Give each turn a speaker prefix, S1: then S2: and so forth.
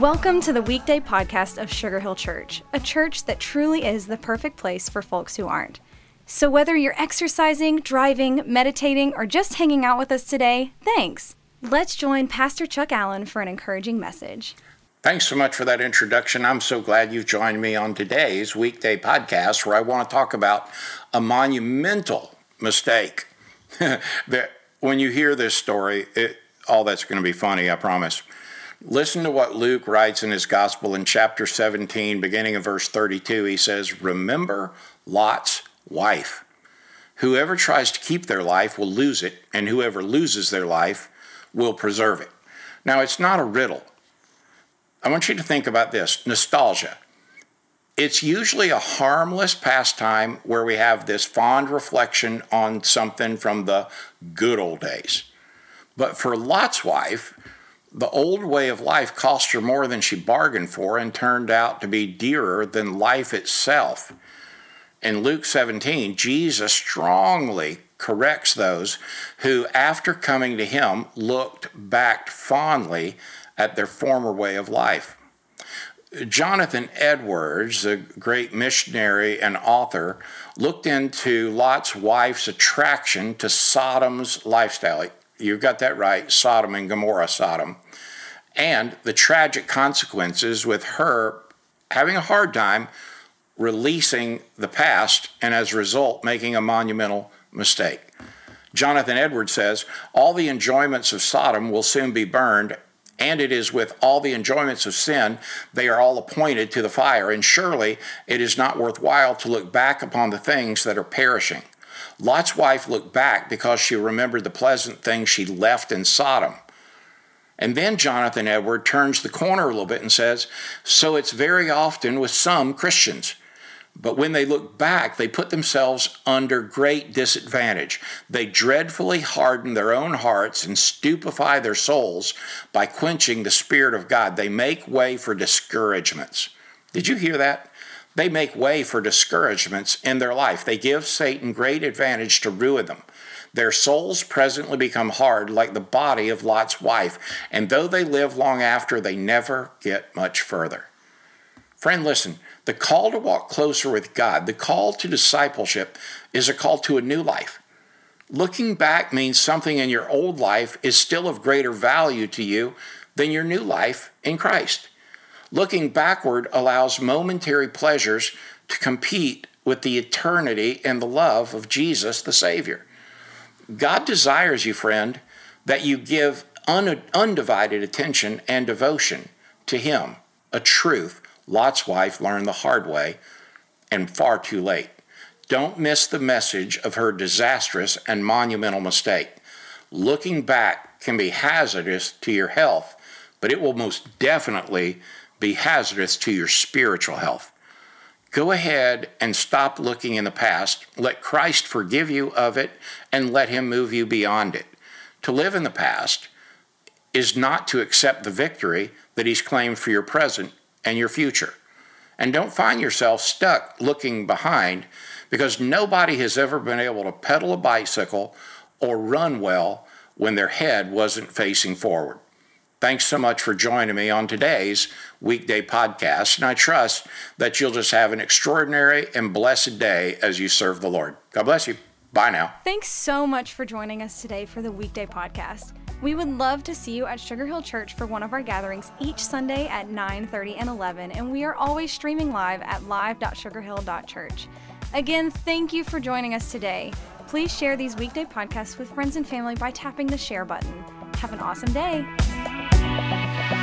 S1: Welcome to the weekday podcast of Sugar Hill Church, a church that truly is the perfect place for folks who aren't. So, whether you're exercising, driving, meditating, or just hanging out with us today, thanks. Let's join Pastor Chuck Allen for an encouraging message.
S2: Thanks so much for that introduction. I'm so glad you've joined me on today's weekday podcast where I want to talk about a monumental mistake. that when you hear this story, it, all that's going to be funny, I promise. Listen to what Luke writes in his gospel in chapter 17, beginning of verse 32. He says, Remember Lot's wife. Whoever tries to keep their life will lose it, and whoever loses their life will preserve it. Now, it's not a riddle. I want you to think about this nostalgia. It's usually a harmless pastime where we have this fond reflection on something from the good old days. But for Lot's wife, the old way of life cost her more than she bargained for and turned out to be dearer than life itself. In Luke 17, Jesus strongly corrects those who, after coming to him, looked back fondly at their former way of life. Jonathan Edwards, a great missionary and author, looked into Lot's wife's attraction to Sodom's lifestyle. You've got that right, Sodom and Gomorrah, Sodom. And the tragic consequences with her having a hard time releasing the past and as a result making a monumental mistake. Jonathan Edwards says, All the enjoyments of Sodom will soon be burned, and it is with all the enjoyments of sin, they are all appointed to the fire, and surely it is not worthwhile to look back upon the things that are perishing. Lot's wife looked back because she remembered the pleasant things she left in Sodom. And then Jonathan Edward turns the corner a little bit and says, So it's very often with some Christians. But when they look back, they put themselves under great disadvantage. They dreadfully harden their own hearts and stupefy their souls by quenching the Spirit of God. They make way for discouragements. Did you hear that? They make way for discouragements in their life. They give Satan great advantage to ruin them. Their souls presently become hard like the body of Lot's wife, and though they live long after, they never get much further. Friend, listen, the call to walk closer with God, the call to discipleship, is a call to a new life. Looking back means something in your old life is still of greater value to you than your new life in Christ. Looking backward allows momentary pleasures to compete with the eternity and the love of Jesus the Savior. God desires you, friend, that you give un- undivided attention and devotion to Him, a truth Lot's wife learned the hard way and far too late. Don't miss the message of her disastrous and monumental mistake. Looking back can be hazardous to your health, but it will most definitely be hazardous to your spiritual health. Go ahead and stop looking in the past. Let Christ forgive you of it and let Him move you beyond it. To live in the past is not to accept the victory that He's claimed for your present and your future. And don't find yourself stuck looking behind because nobody has ever been able to pedal a bicycle or run well when their head wasn't facing forward. Thanks so much for joining me on today's weekday podcast, and I trust that you'll just have an extraordinary and blessed day as you serve the Lord. God bless you. Bye now.
S1: Thanks so much for joining us today for the weekday podcast. We would love to see you at Sugar Hill Church for one of our gatherings each Sunday at 9:30 and 11, and we are always streaming live at live.sugarhill.church. Again, thank you for joining us today. Please share these weekday podcasts with friends and family by tapping the share button. Have an awesome day. Música